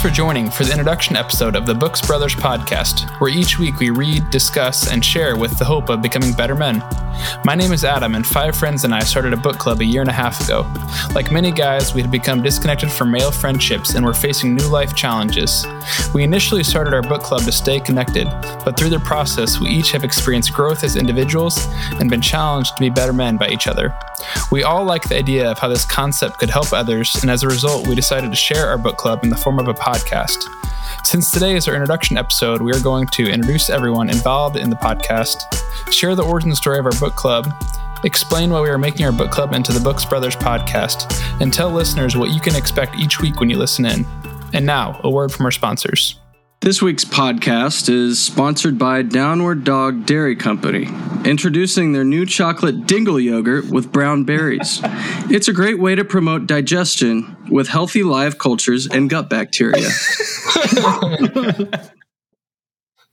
For joining for the introduction episode of the Books Brothers podcast, where each week we read, discuss, and share with the hope of becoming better men. My name is Adam, and five friends and I started a book club a year and a half ago. Like many guys, we had become disconnected from male friendships and were facing new life challenges. We initially started our book club to stay connected, but through the process, we each have experienced growth as individuals and been challenged to be better men by each other. We all like the idea of how this concept could help others, and as a result, we decided to share our book club in the form of a podcast. Since today is our introduction episode, we are going to introduce everyone involved in the podcast, share the origin story of our book club, explain why we are making our book club into the Books Brothers podcast, and tell listeners what you can expect each week when you listen in. And now, a word from our sponsors. This week's podcast is sponsored by Downward Dog Dairy Company, introducing their new chocolate dingle yogurt with brown berries. It's a great way to promote digestion with healthy live cultures and gut bacteria.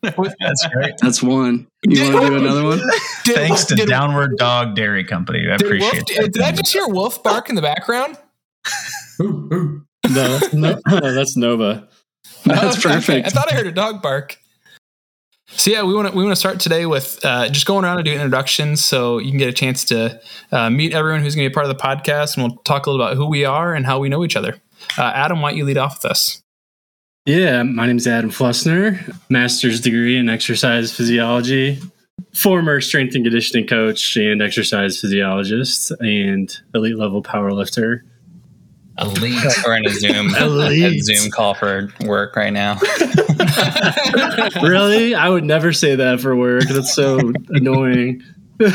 That's great. That's one. You want to do another one? Did- Thanks to did- Downward Dog Dairy Company. I appreciate Wolf, that. did I just hear Wolf bark in the background? No, that's, no, that's Nova. That's Okay, okay. perfect. I thought I heard a dog bark. So yeah, we want to we want to start today with uh, just going around and doing introductions, so you can get a chance to uh, meet everyone who's going to be a part of the podcast, and we'll talk a little about who we are and how we know each other. Uh, Adam, why don't you lead off with us? Yeah, my name is Adam Flussner, master's degree in exercise physiology, former strength and conditioning coach and exercise physiologist, and elite level power lifter. Elite. We're in a Zoom a Zoom call for work right now. really? I would never say that for work. That's so annoying. no,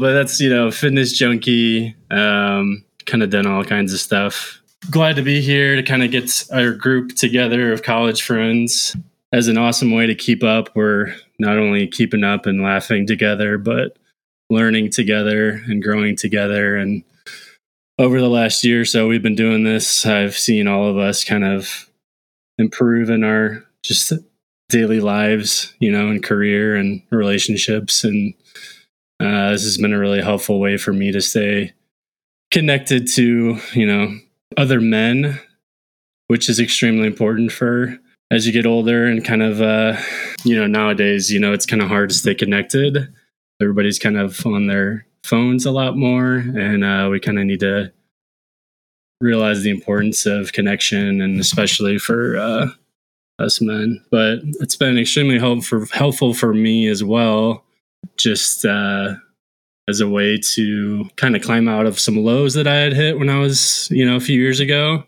but that's, you know, fitness junkie, um, kind of done all kinds of stuff. Glad to be here to kind of get our group together of college friends as an awesome way to keep up. We're not only keeping up and laughing together, but learning together and growing together. And over the last year or so, we've been doing this. I've seen all of us kind of improve in our just daily lives, you know, and career and relationships. And uh, this has been a really helpful way for me to stay connected to, you know, other men, which is extremely important for as you get older and kind of, uh, you know, nowadays, you know, it's kind of hard to stay connected. Everybody's kind of on their phones a lot more, and uh, we kind of need to realize the importance of connection and especially for uh, us men. But it's been extremely helpful helpful for me as well, just uh, as a way to kind of climb out of some lows that I had hit when I was, you know, a few years ago.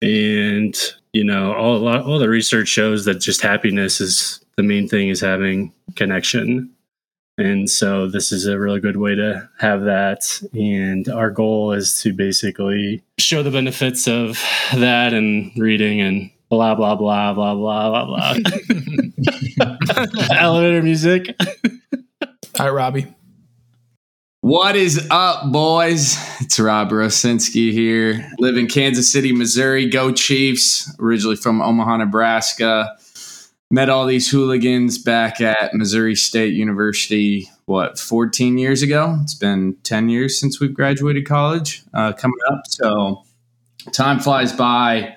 And you know, all a lot, all the research shows that just happiness is the main thing is having connection. And so this is a really good way to have that. And our goal is to basically show the benefits of that and reading and blah, blah, blah, blah, blah, blah, blah. Elevator music. All right, Robbie. What is up, boys? It's Robb Rosinski here. Live in Kansas City, Missouri. Go Chiefs. Originally from Omaha, Nebraska. Met all these hooligans back at Missouri State University, what, 14 years ago? It's been 10 years since we've graduated college uh, coming up. So time flies by.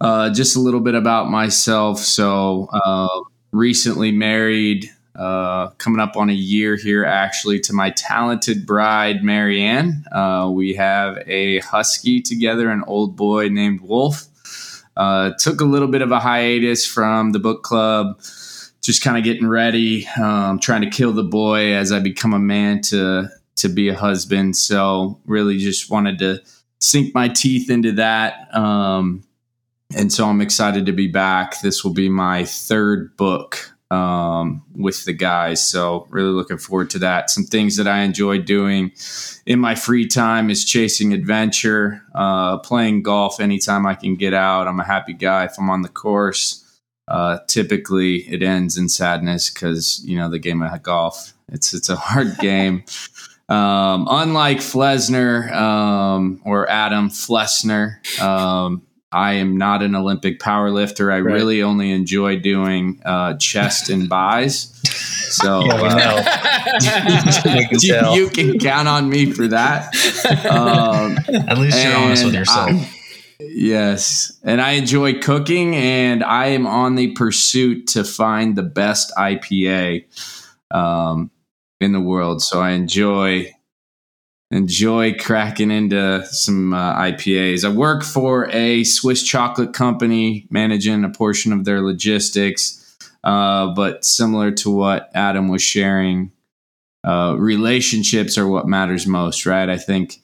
Uh, just a little bit about myself. So, uh, recently married, uh, coming up on a year here actually to my talented bride Marianne. Uh, we have a husky together, an old boy named Wolf. Uh, took a little bit of a hiatus from the book club, just kind of getting ready, um, trying to kill the boy as I become a man to to be a husband. So really, just wanted to sink my teeth into that. Um, and so I'm excited to be back. This will be my third book um, with the guys. So, really looking forward to that. Some things that I enjoy doing in my free time is chasing adventure, uh, playing golf anytime I can get out. I'm a happy guy if I'm on the course. Uh, typically, it ends in sadness because you know the game of golf. It's it's a hard game. Um, unlike Flesner um, or Adam Flesner, um, I am not an Olympic power lifter. I Right. really only enjoy doing uh, chest and buys. So Yeah, uh, know. We can you, you can count on me for that. Um, At least you're honest with yourself. I- Yes. And I enjoy cooking and I am on the pursuit to find the best IPA um, in the world. So I enjoy enjoy cracking into some uh, IPAs. I work for a Swiss chocolate company managing a portion of their logistics. Uh, but similar to what Adam was sharing, uh, relationships are what matters most, right? I think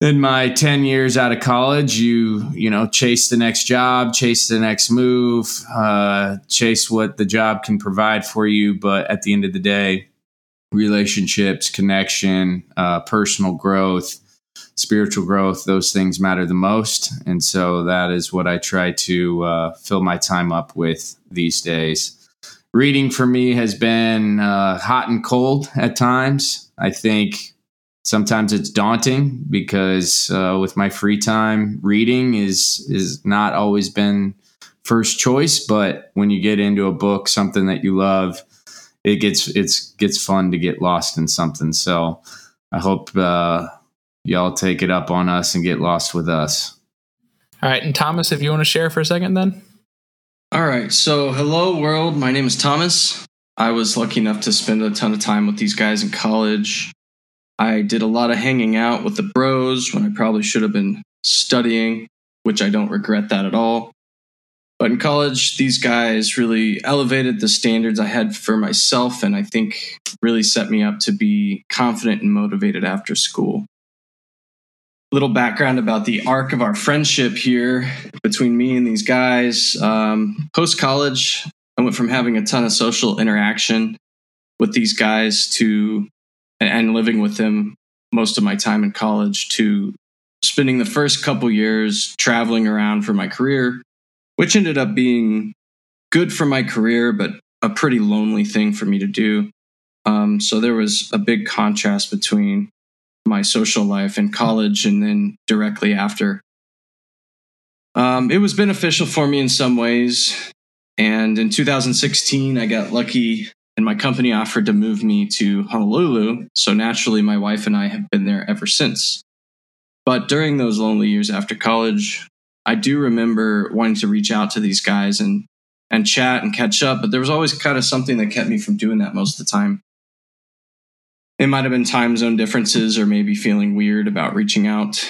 in my 10 years out of college you you know chase the next job chase the next move uh, chase what the job can provide for you but at the end of the day relationships connection uh, personal growth spiritual growth those things matter the most. And so that is what i try to uh, fill my time up with these days. Reading for me has been uh, hot and cold at times. I think sometimes it's daunting because uh, with my free time reading is is not always been first choice. But when you get into a book something that you love it gets it's gets fun to get lost in something. So i hope uh, y'all take it up on us and get lost with us. All right. And thomas if you want to share for a second then? All right. So hello world. My name is thomas. I was lucky enough to spend a ton of time with these guys in college. I did a lot of hanging out with the bros when I probably should have been studying, which I don't regret that at all. But in college, these guys really elevated the standards I had for myself, and I think really set me up to be confident and motivated after school. Little background about the arc of our friendship here between me and these guys. Um, Post college, I went from having a ton of social interaction with these guys to and living with them most of my time in college to spending the first couple years traveling around for my career, which ended up being good for my career, but a pretty lonely thing for me to do. Um, so there was a big contrast between my social life in college and then directly after. Um, it was beneficial for me in some ways. And in 2016, I got lucky and my company offered to move me to Honolulu. So naturally, my wife and I have been there ever since. But during those lonely years after college, I do remember wanting to reach out to these guys and and chat and catch up, but there was always kind of something that kept me from doing that most of the time. It might have been time zone differences or maybe feeling weird about reaching out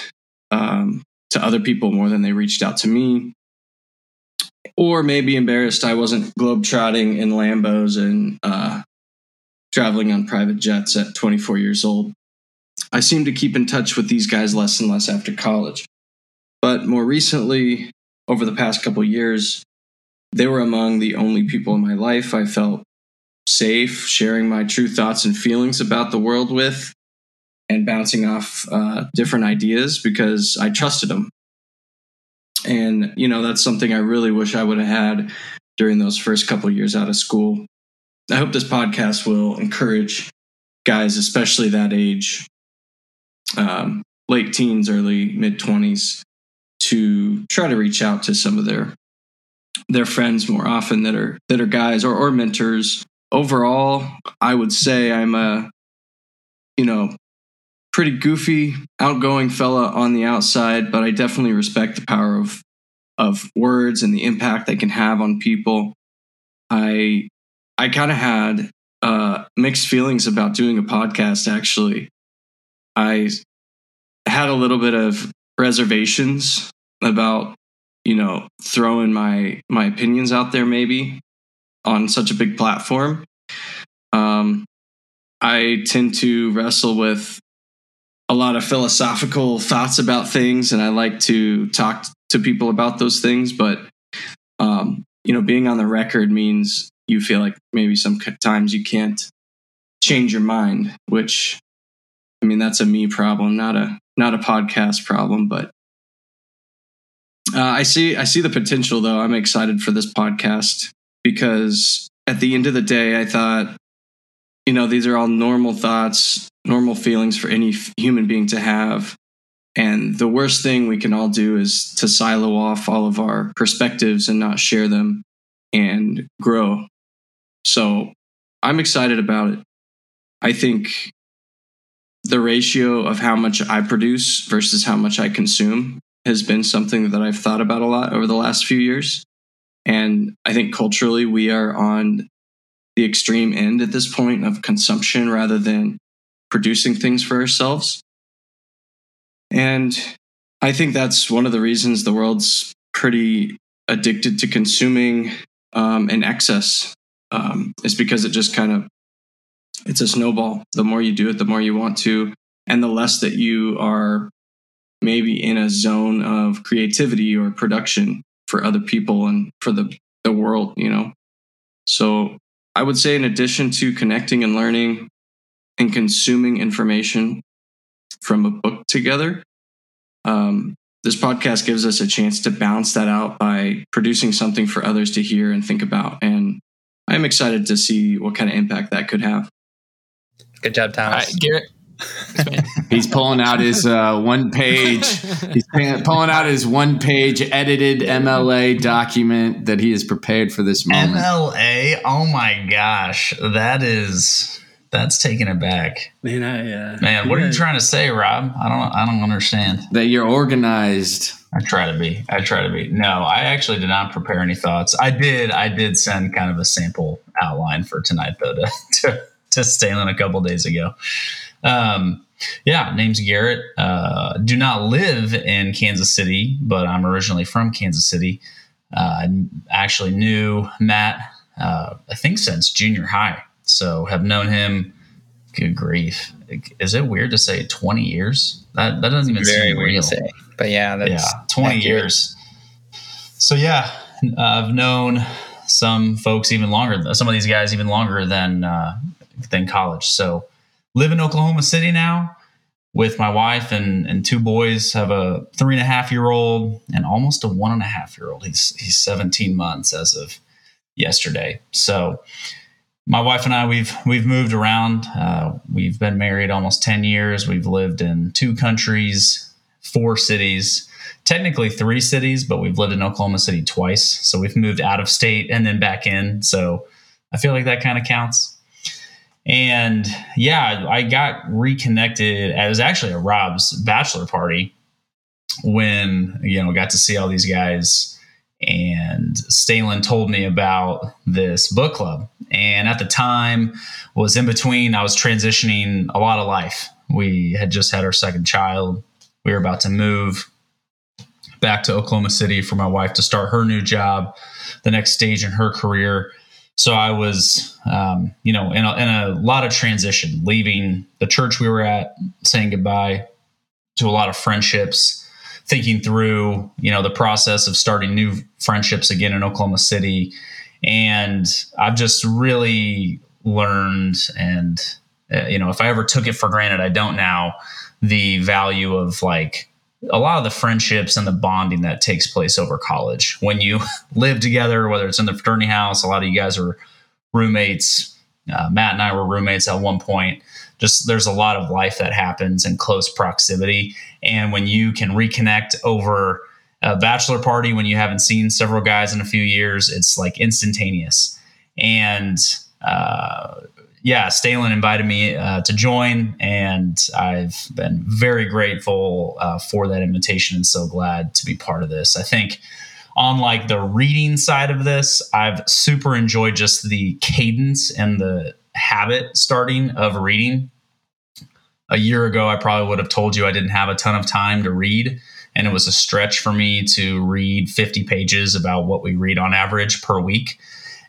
um, to other people more than they reached out to me or maybe embarrassed I wasn't globetrotting in Lambos and uh, traveling on private jets at 24 years old. I seem to keep in touch with these guys less and less after college. But more recently, over the past couple years, they were among the only people in my life I felt safe sharing my true thoughts and feelings about the world with and bouncing off uh, different ideas because I trusted them. And, you know, that's something I really wish I would have had during those first couple years out of school. I hope this podcast will encourage guys, especially that age, um, late teens, early mid 20s, to try to reach out to some of their their friends more often that are that are guys or, or mentors. Overall, I would say I'm a you know pretty goofy, outgoing fella on the outside, but I definitely respect the power of of words and the impact they can have on people. I I kind of had uh, mixed feelings about doing a podcast. Actually, I had a little bit of reservations about you know throwing my my opinions out there maybe on such a big platform. Um, I tend to wrestle with a lot of philosophical thoughts about things, and I like to talk to people about those things. But um, you know, being on the record means you feel like maybe sometimes you can't change your mind, which I mean that's a me problem, not a not a podcast problem. But uh, I see I see the potential though. I'm excited for this podcast because at the end of the day, I thought, you know, these are all normal thoughts normal feelings for any human being to have. And the worst thing we can all do is to silo off all of our perspectives and not share them and grow. So I'm excited about it. I think the ratio of how much I produce versus how much I consume has been something that I've thought about a lot over the last few years. And I think culturally, we are on the extreme end at this point of consumption rather than producing things for ourselves. And I think that's one of the reasons the world's pretty addicted to consuming um, in excess um, is because it just kind of it's a snowball. The more you do it, the more you want to, and the less that you are maybe in a zone of creativity or production for other people and for the, the world, you know. So I would say, in addition to connecting and learning and consuming information from a book together, um, this podcast gives us a chance to balance that out by producing something for others to hear and think about. And I'm excited to see what kind of impact that could have. Good job, Thomas. All right, Garrett. He's pulling out his uh, one page. He's pulling out his one page edited MLA document that he has prepared for this moment. MLA. Oh my gosh, that is that's taking it back. Man, I uh, Man, what are you trying to say, Rob? I don't I don't understand. That you're organized. I try to be. I try to be. No, I actually did not prepare any thoughts. I did. I did send kind of a sample outline for tonight, though, to to, to Stehlin a couple days ago. Um, yeah, name's Garrett. Uh, do not live in Kansas City, but I'm originally from Kansas City. Uh, I actually knew Matt, uh, I think, since junior high. So have known him. Good grief! Is it weird to say 20 years? That that doesn't even Very seem weird real to say. But yeah, that's yeah, 20 accurate. years. So yeah, I've known some folks even longer. Some of these guys even longer than uh, than college. So live in Oklahoma City now with my wife and and two boys. Have a three and a half year old and almost a one and a half year old. He's he's 17 months as of yesterday. So my wife and I we've we've moved around. Uh, we've been married almost 10 years. We've lived in two countries, four cities technically three cities, but we've lived in Oklahoma City twice. So we've moved out of state and then back in. So I feel like that kind of counts. And yeah, I got reconnected. It was actually a Rob's bachelor party when, you know, got to see all these guys. And Stehlin told me about this book club. And at the time was in between, I was transitioning a lot of life. We had just had our second child. We were about to move back to Oklahoma City for my wife to start her new job, the next stage in her career. So I was, um, you know, in a, in a lot of transition, leaving the church we were at, saying goodbye to a lot of friendships, thinking through, you know, the process of starting new friendships again in Oklahoma City. And I've just really learned, and, uh, you know, if I ever took it for granted, I don't now, the value of like, a lot of the friendships and the bonding that takes place over college when you live together, whether it's in the fraternity house, a lot of you guys are roommates. Uh, Matt and I were roommates at one point. Just there's a lot of life that happens in close proximity. And when you can reconnect over a bachelor party when you haven't seen several guys in a few years, it's like instantaneous. And uh, yeah, Stehlin invited me uh, to join, and I've been very grateful uh, for that invitation and so glad to be part of this. I think on like the reading side of this, I've super enjoyed just the cadence and the habit starting of reading. A year ago, I probably would have told you I didn't have a ton of time to read, and it was a stretch for me to read 50 pages about what we read on average per week.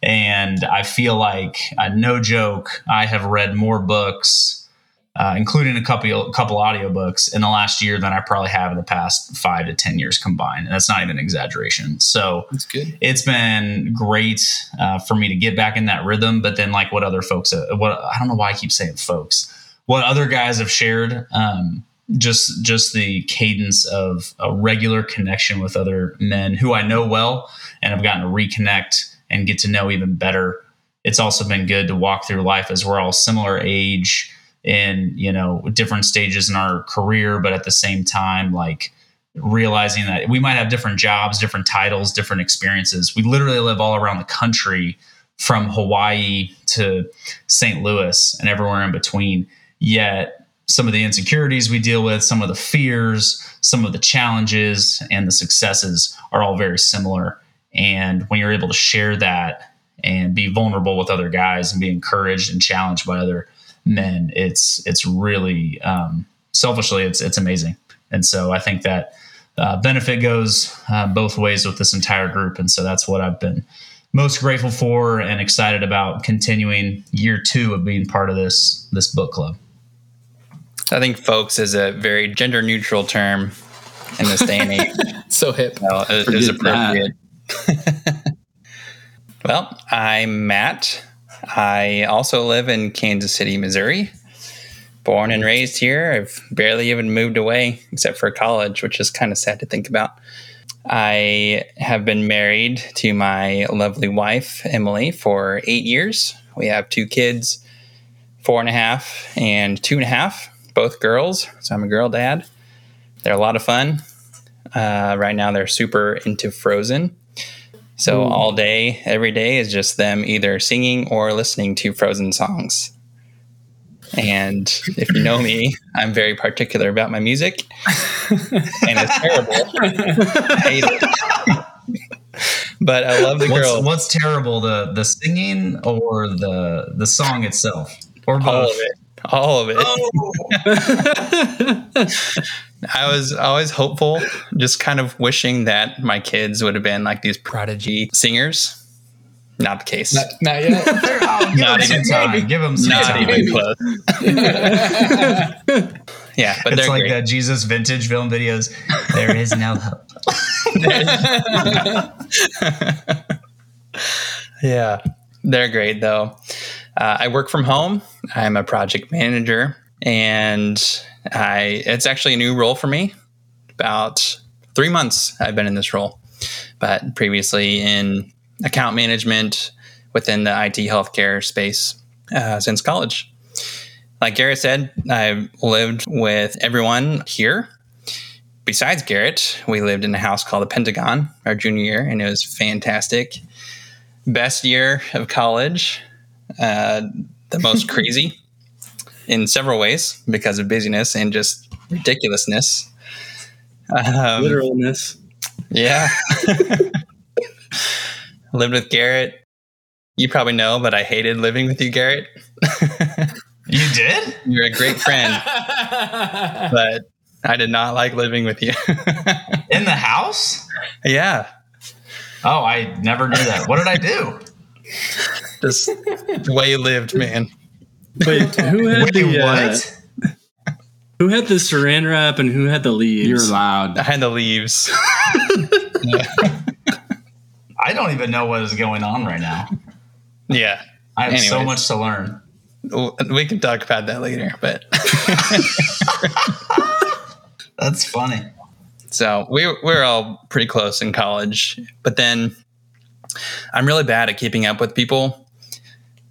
And I feel like, uh, no joke, I have read more books, uh, including a couple couple audiobooks in the last year than I probably have in the past five to ten years combined. And that's not even an exaggeration. So it's been great uh, for me to get back in that rhythm. But then, like what other folks, uh, what I don't know why I keep saying folks, what other guys have shared, um, just just the cadence of a regular connection with other men who I know well and have gotten to reconnect and get to know even better. It's also been good to walk through life as we're all similar age in you know different stages in our career, but at the same time, like realizing that we might have different jobs, different titles, different experiences. We literally live all around the country from Hawaii to St. Louis and everywhere in between. Yet some of the insecurities we deal with, some of the fears, some of the challenges, and the successes are all very similar. And when you're able to share that and be vulnerable with other guys and be encouraged and challenged by other men, it's it's really um, selfishly it's it's amazing. And so I think that uh, benefit goes uh, both ways with this entire group, and so that's what I've been most grateful for and excited about continuing year two of being part of this this book club. I think folks is a very gender neutral term in this day and age. So hip. so it Forget is appropriate. well, I'm Matt. I also live in Kansas City, Missouri. Born and raised here. I've barely even moved away except for college, which is kind of sad to think about. I have been married to my lovely wife, Emily, for eight years. We have two kids, four and a half and two and a half, both girls. So I'm a girl dad. They're a lot of fun. Uh, right now, they're super into Frozen. So hmm. all day, every day is just them either singing or listening to Frozen songs. And if you know me, I'm very particular about my music, and it's terrible. I hate it. but I love the girl. what's terrible the the singing or the the song itself or both? all of it. All of it. Oh. I was always hopeful, just kind of wishing that my kids would have been like these prodigy singers. Not the case. Not, not yet. Oh, Not even time. Give them some Not time. even close. yeah, but It's they're like great. the Jesus vintage film videos. There is no hope. yeah, they're great though. Uh, I work from home. I'm a project manager, and I it's actually a new role for me. About three months I've been in this role, but previously in account management within the IT healthcare space uh, since college. Like Garrett said, I've lived with everyone here. Besides Garrett, we lived in a house called the Pentagon our junior year, and it was fantastic. Best year of college, uh, the most crazy in several ways because of busyness and just ridiculousness. Um, Literalness. yeah. Lived with Garrett. You probably know, but I hated living with you, Garrett. You did? You're a great friend, but I did not like living with you. In the house? yeah. Oh, I never knew that. What did I do? Just the way you lived, man. Wait, who had Wait, the uh, what? who had the saran wrap and who had the leaves? You're loud. I had the leaves. I don't even know what is going on right now. Yeah. I have so much to learn. We can talk about that later, but That's funny. So we we're all pretty close in college, but then I'm really bad at keeping up with people,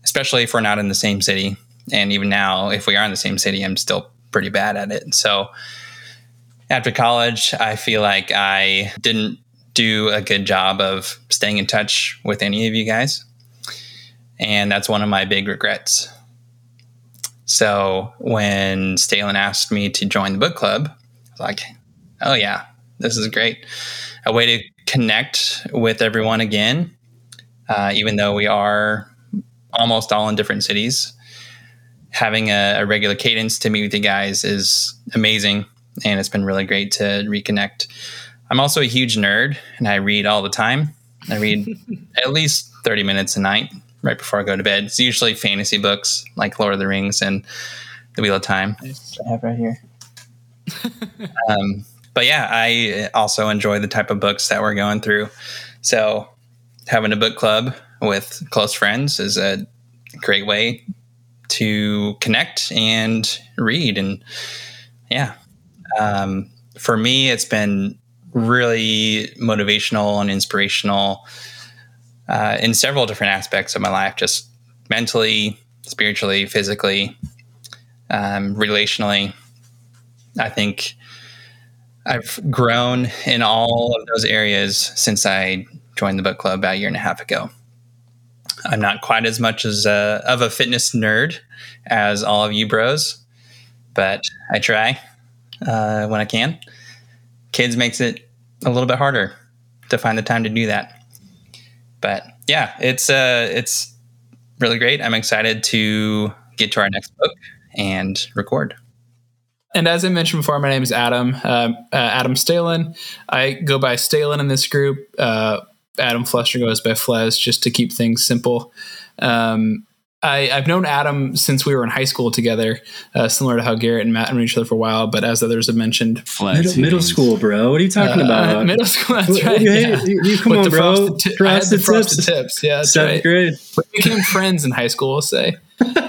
especially if we're not in the same city. And even now, if we are in the same city, I'm still pretty bad at it. So after college, I feel like I didn't do a good job of staying in touch with any of you guys. And that's one of my big regrets. So when Stehlin asked me to join the book club, I was like, oh yeah, this is great. A way to connect with everyone again, uh, even though we are almost all in different cities. Having a, a regular cadence to meet with you guys is amazing, and it's been really great to reconnect. I'm also a huge nerd, and I read all the time. I read at least 30 minutes a night right before I go to bed. It's usually fantasy books like Lord of the Rings and The Wheel of Time. I have right here. um, but yeah, I also enjoy the type of books that we're going through. So having a book club with close friends is a great way to connect and read. And yeah, um, for me, it's been really motivational and inspirational uh, in several different aspects of my life, just mentally, spiritually, physically, um, relationally. I think I've grown in all of those areas since I joined the book club about a year and a half ago. I'm not quite as much as a, of a fitness nerd as all of you bros, but I try uh, when I can. Kids makes it a little bit harder to find the time to do that. But yeah, it's uh, it's really great. I'm excited to get to our next book and record. And as I mentioned before, my name is Adam, uh, uh, Adam Stehlin. I go by Stehlin in this group. Uh, Adam Flesher goes by Flez, just to keep things simple. Um, I, have known Adam since we were in high school together, uh, similar to how Garrett and Matt have known each other for a while. But as others have mentioned, middle, middle, school, bro. What are you talking uh, about? Middle school. That's right. yeah. you, you, come With on, bro. Frosted, t- frosted, frosted tips. tips. Yeah, that's Seventh right. grade. We became friends in high school. We'll say.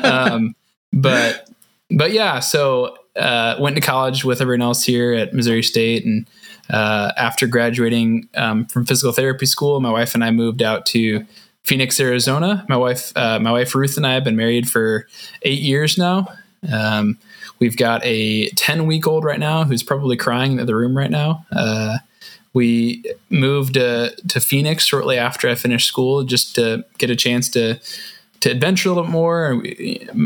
Um, but but yeah, so uh, went to college with everyone else here at Missouri State, and uh, after graduating um, from physical therapy school, my wife and I moved out to Phoenix, Arizona. My wife, uh, my wife Ruth, and I have been married for eight years now. Um, we've got a ten week old right now who's probably crying in the room right now. Uh, we moved uh, to Phoenix shortly after I finished school, just to get a chance to to adventure a little bit more.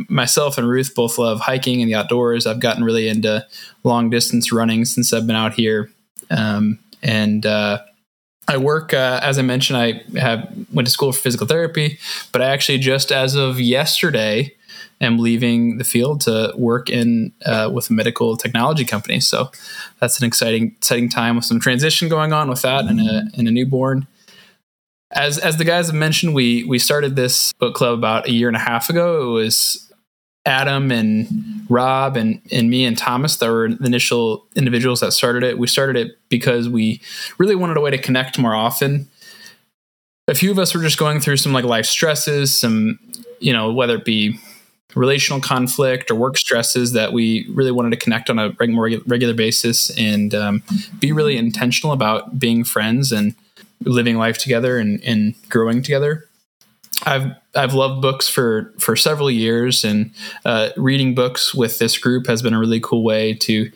Myself and Ruth both love hiking and the outdoors. I've gotten really into long distance running since I've been out here, um, and uh, I work, uh, as I mentioned, I have went to school for physical therapy, but I actually just as of yesterday am leaving the field to work in uh, with a medical technology company. So that's an exciting, exciting time with some transition going on with that and a, and a newborn. As as the guys have mentioned, we we started this book club about a year and a half ago. It was Adam and Rob and, and me and Thomas that were the initial individuals that started it. We started it because we really wanted a way to connect more often. A few of us were just going through some like life stresses, some, you know, whether it be relational conflict or work stresses that we really wanted to connect on a more regular basis and um, be really intentional about being friends and living life together and, and growing together. I've I've loved books for for several years, and uh, reading books with this group has been a really cool way to,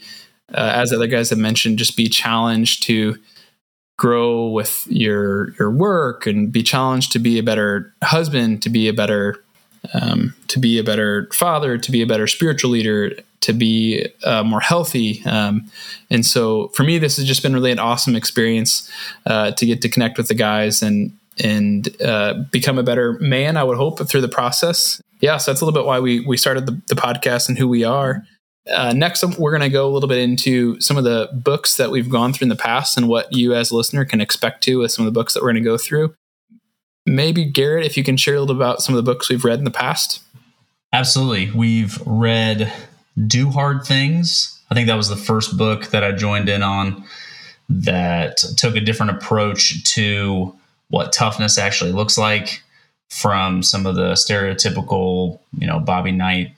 uh, as other guys have mentioned, just be challenged to grow with your your work and be challenged to be a better husband, to be a better um, to be a better father, to be a better spiritual leader, to be uh, more healthy. Um, and so for me, this has just been really an awesome experience uh, to get to connect with the guys and and uh, become a better man. I would hope through the process. Yeah, so that's a little bit why we we started the, the podcast and who we are. Uh, next, we're going to go a little bit into some of the books that we've gone through in the past and what you as a listener can expect to with some of the books that we're going to go through. Maybe Garrett, if you can share a little about some of the books we've read in the past. Absolutely, we've read "Do Hard Things." I think that was the first book that I joined in on that took a different approach to what toughness actually looks like from some of the stereotypical, you know, Bobby Knight,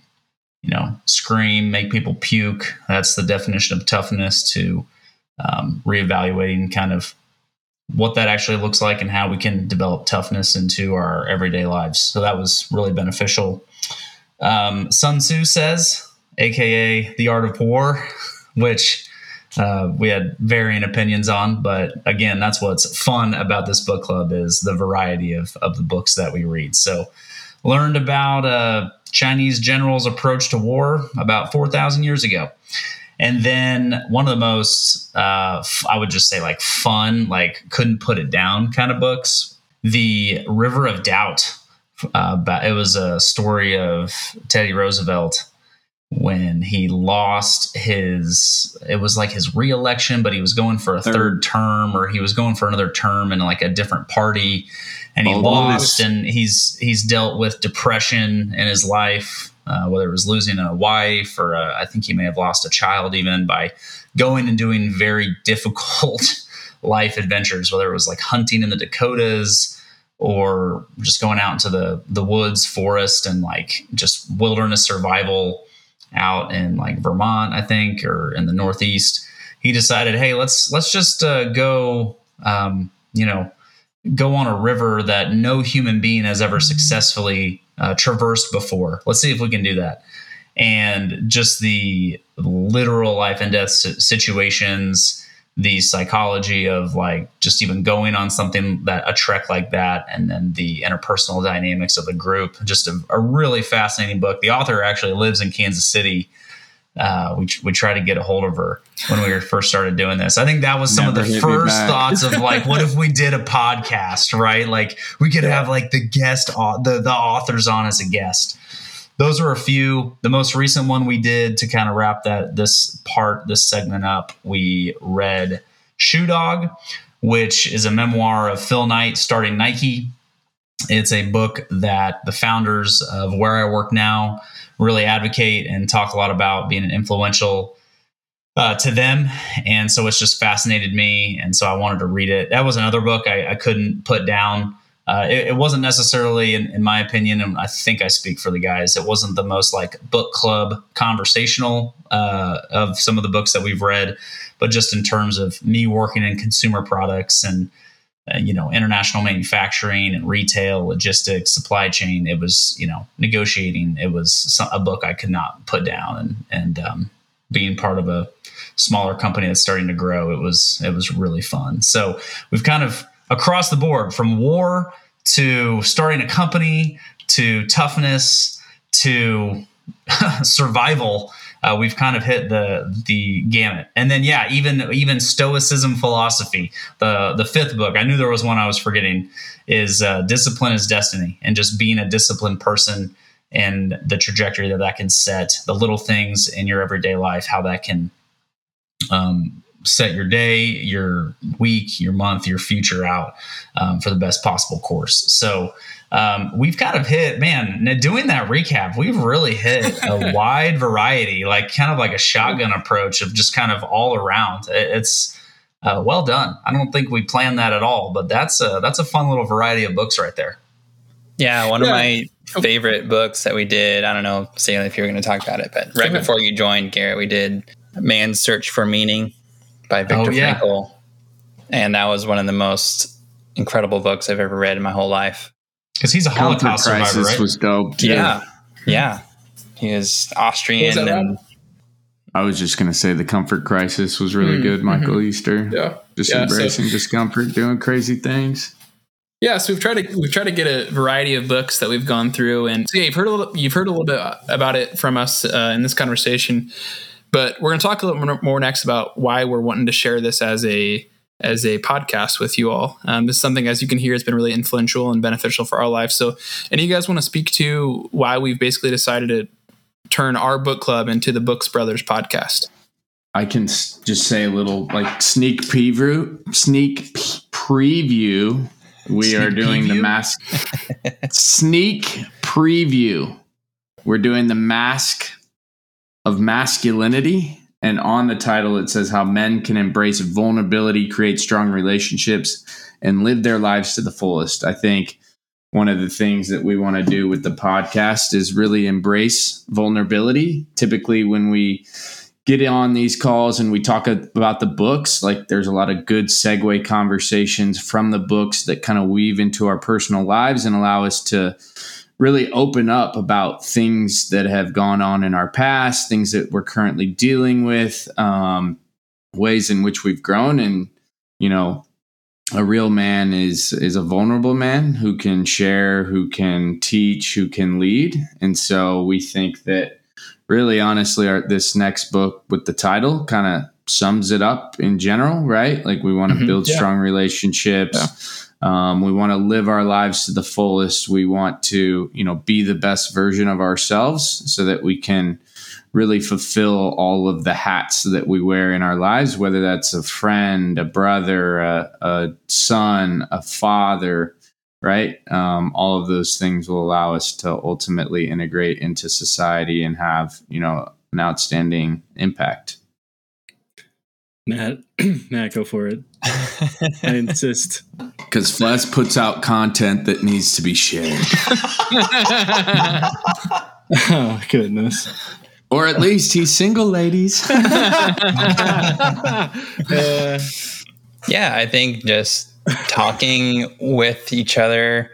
you know, scream, make people puke. That's the definition of toughness to um, reevaluating kind of what that actually looks like and how we can develop toughness into our everyday lives. So that was really beneficial. Um, Sun Tzu says, AKA The Art of War, which uh, we had varying opinions on. But again, that's what's fun about this book club is the variety of, of the books that we read. So learned about uh, Chinese generals' approach to war about 4,000 years ago. And then one of the most, uh, I would just say like fun, like couldn't put it down kind of books, The River of Doubt. Uh, it was a story of Teddy Roosevelt when he lost his it was like his reelection but he was going for a third, third term or he was going for another term in like a different party and he oh, lost and he's he's dealt with depression in his life uh, whether it was losing a wife or a, I think he may have lost a child even by going and doing very difficult life adventures whether it was like hunting in the dakotas or just going out into the the woods forest and like just wilderness survival out in like Vermont, I think, or in the Northeast. He decided, hey, let's let's just uh, go, um, you know, go on a river that no human being has ever successfully uh, traversed before. Let's see if we can do that. And just the literal life and death situations, the psychology of like just even going on something that a trek like that and then the interpersonal dynamics of the group just a, a, really fascinating book the author actually lives in kansas city uh, we we tried to get a hold of her when we were first started doing this. I think that was some Never of the first thoughts of like, what if we did a podcast, right? Like we could have like the guest, the the authors on as a guest. Those are a few. The most recent one we did to kind of wrap that this part, this segment up. We read Shoe Dog, which is a memoir of Phil Knight starting Nike. It's a book that the founders of where I work now really advocate and talk a lot about being influential uh, to them. And so it's just fascinated me. And so I wanted to read it. That was another book I, I couldn't put down. Uh, it, it wasn't necessarily, in, in my opinion, and I think I speak for the guys, it wasn't the most like book club conversational uh, of some of the books that we've read, but just in terms of me working in consumer products and uh, you know international manufacturing and retail logistics supply chain it was you know negotiating. It was a book i could not put down and and um, being part of a smaller company that's starting to grow it was it was really fun. So we've kind of across the board from war to starting a company to toughness to survival uh, we've kind of hit the the gamut. And then yeah even even stoicism philosophy the the fifth book. I knew there was one i was forgetting is uh, discipline is destiny and just being a disciplined person and the trajectory that that can set the little things in your everyday life how that can um, set your day your week your month your future out um, for the best possible course. So um, we've kind of hit man doing that recap we've really hit a wide variety like kind of like a shotgun approach of just kind of all around. It's uh, well done. I don't think we planned that at all but that's a that's a fun little variety of books right there. Yeah, one Yeah. of my favorite books that we did. I don't know, Salem, if you were going to talk about it, but right before you joined, Garrett, we did Man's Search for Meaning by Viktor Oh, yeah. Frankl. And that was one of the most incredible books I've ever read in my whole life. because he's a Comfort holocaust survivor Crisis right was dope. too. Yeah. Yeah. He is Austrian. that, Rob? and I was just gonna say the Comfort Crisis was really Mm, good. Michael Easter, Yeah. just Yeah, so- embracing discomfort, doing crazy things. Yeah, so we've tried to we've tried to get a variety of books that we've gone through, and so yeah, you've heard a little you've heard a little bit about it from us uh, in this conversation, but we're going to talk a little more- more next about why we're wanting to share this as a as a podcast with you all. Um, this is something, as you can hear, has been really influential and beneficial for our life. So, any of you guys want to speak to why we've basically decided to turn our book club into the Books Brothers podcast? I can s- just say a little like sneak preview. Sneak p- preview. We are Sneak doing the mask. sneak preview. We're doing the mask of masculinity, and on the title it says how men can embrace vulnerability, create strong relationships, and live their lives to the fullest. I think one of the things that we want to do with the podcast is really embrace vulnerability. Typically, when we get on these calls and we talk about the books, like there's a lot of good segue conversations from the books that kind of weave into our personal lives and allow us to really open up about things that have gone on in our past, things that we're currently dealing with, um, ways in which we've grown, and you know, a real man is is a vulnerable man who can share, who can teach, who can lead, and so we think that really, honestly, our, this next book with the title kind of sums it up in general, right? Like we want to Mhm, build yeah. strong relationships. Um, we want to live our lives to the fullest. We want to, you know, be the best version of ourselves so that we can really fulfill all of the hats that we wear in our lives, whether that's a friend, a brother, a, a son, a father, right? Um, all of those things will allow us to ultimately integrate into society and have, you know, an outstanding impact. Matt, Matt, go for it. I insist. Because Flez puts out content that needs to be shared, Oh goodness. or at least he's single, ladies. Uh, Yeah, I think just talking with each other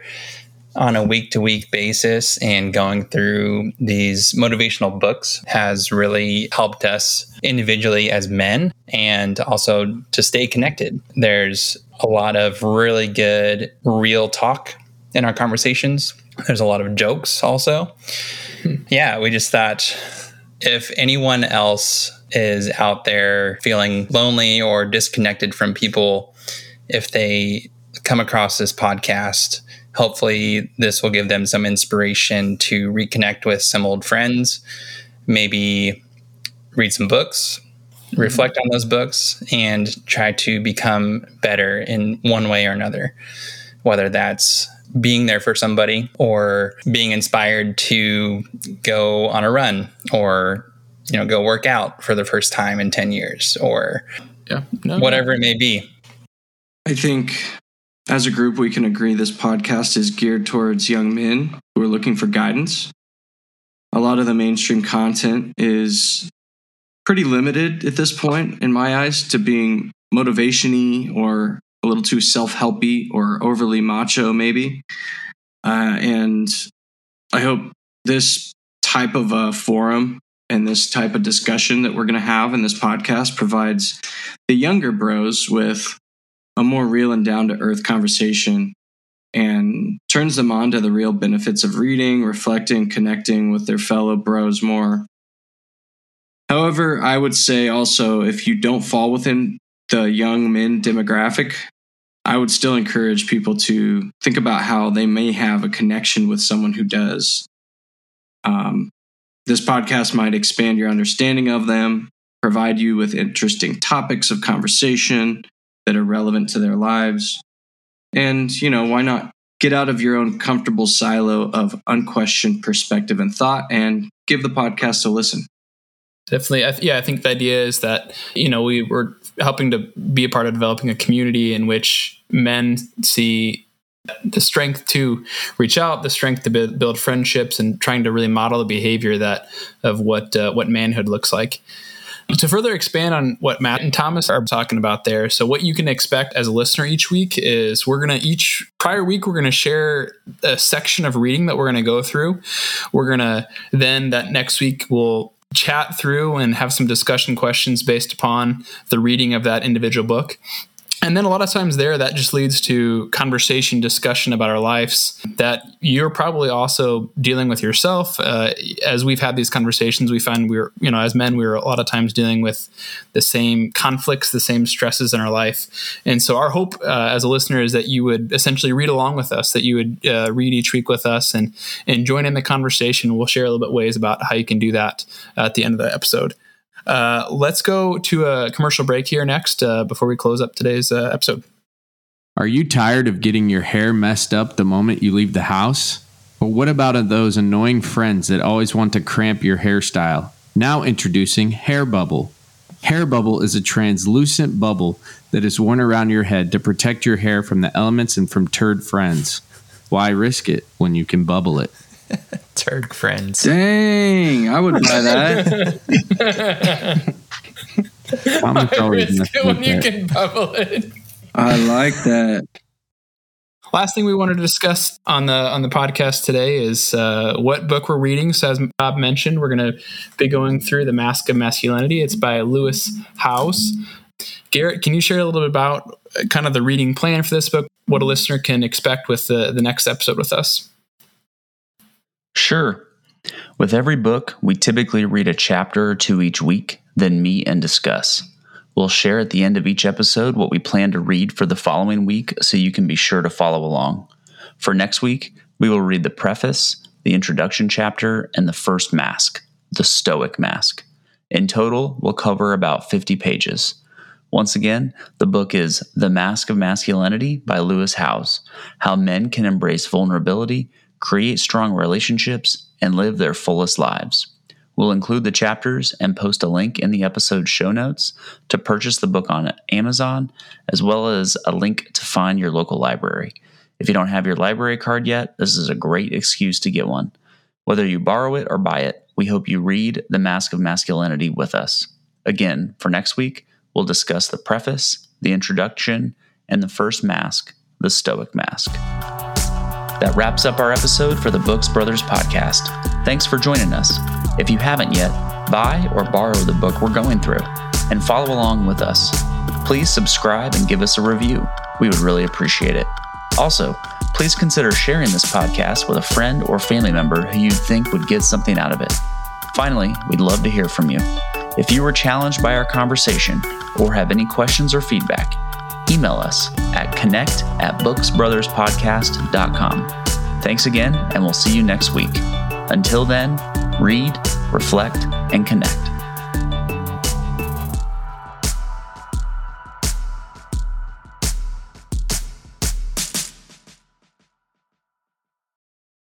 on a week to week basis and going through these motivational books has really helped us individually as men and also to stay connected. There's a lot of really good real talk in our conversations. There's a lot of jokes also. Yeah, we just thought if anyone else is out there feeling lonely or disconnected from people, if they come across this podcast, hopefully this will give them some inspiration to reconnect with some old friends, maybe read some books, mm-hmm. reflect on those books, and try to become better in one way or another, whether that's being there for somebody or being inspired to go on a run or you know go work out for the first time in 10 years or yeah no, whatever no. it may be i think as a group we can agree this podcast is geared towards young men who are looking for guidance. A lot of the mainstream content is pretty limited at this point in my eyes to being motivationy or a little too self-helpy or overly macho maybe. Uh, and i hope this type of a forum and this type of discussion that we're going to have in this podcast provides the younger bros with a more real and down to earth conversation and turns them on to the real benefits of reading, reflecting, connecting with their fellow bros more. However, I would say also if you don't fall within the young men demographic, I would still encourage people to think about how they may have a connection with someone who does. Um, this podcast might expand your understanding of them, provide you with interesting topics of conversation that are relevant to their lives. And, you know, why not get out of your own comfortable silo of unquestioned perspective and thought and give the podcast a listen? Definitely. yeah, I think the idea is that, you know, we were helping to be a part of developing a community in which men see the strength to reach out, the strength to build friendships, and trying to really model the behavior that of what uh, what manhood looks like. To further expand on what Matt and Thomas are talking about there, so what you can expect as a listener each week is we're going to each prior week we're going to share a section of reading that we're going to go through. We're going to then that next week we'll chat through and have some discussion questions based upon the reading of that individual book and then a lot of times there that just leads to conversation discussion about our lives that you're probably also dealing with yourself. Uh, as we've had these conversations we find we're you know as men we're a lot of times dealing with the same conflicts the same stresses in our life. And so our hope uh, as a listener is that you would essentially read along with us that you would uh, read each week with us and and join in the conversation. We'll share a little bit ways about how you can do that at the end of the episode uh, let's go to a commercial break here next uh, before we close up today's uh, episode. Are you tired of getting your hair messed up the moment you leave the house? But what about those annoying friends that always want to cramp your hairstyle? Now introducing Hair Bubble. Hair Bubble is a translucent bubble that is worn around your head to protect your hair from the elements and from turd friends. Why risk it when you can bubble it? Turd friends. Dang, I would buy that. risk it when you can bubble it. I like that. Last thing we wanted to discuss on the on the podcast today is uh, what book we're reading. So as Bob mentioned, we're going to be going through the Mask of Masculinity. It's by Lewis Howes. Garrett, can you share a little bit about uh, kind of the reading plan for this book? What a listener can expect with the the next episode with us? Sure. With every book, we typically read a chapter or two each week, then meet and discuss. We'll share at the end of each episode what we plan to read for the following week so you can be sure to follow along. For next week, we will read the preface, the introduction chapter, and the first mask, the Stoic Mask. In total, we'll cover about 50 pages. Once again, the book is The Mask of Masculinity by Lewis Howes How Men Can Embrace Vulnerability create strong relationships, and live their fullest lives. We'll include the chapters and post a link in the episode show notes to purchase the book on Amazon, as well as a link to find your local library. If you don't have your library card yet, this is a great excuse to get one. Whether you borrow it or buy it, we hope you read The Mask of Masculinity with us. Again, for next week, we'll discuss the preface, the introduction, and the first mask, the Stoic Mask. That wraps up our episode for the Books Brothers podcast. Thanks for joining us. If you haven't yet, buy or borrow the book we're going through and follow along with us. Please subscribe and give us a review. We would really appreciate it. Also, please consider sharing this podcast with a friend or family member who you think would get something out of it. Finally, we'd love to hear from you. If you were challenged by our conversation or have any questions or feedback, email us at connect at booksbrotherspodcast.com. Thanks again, and we'll see you next week. Until then, read, reflect, and connect.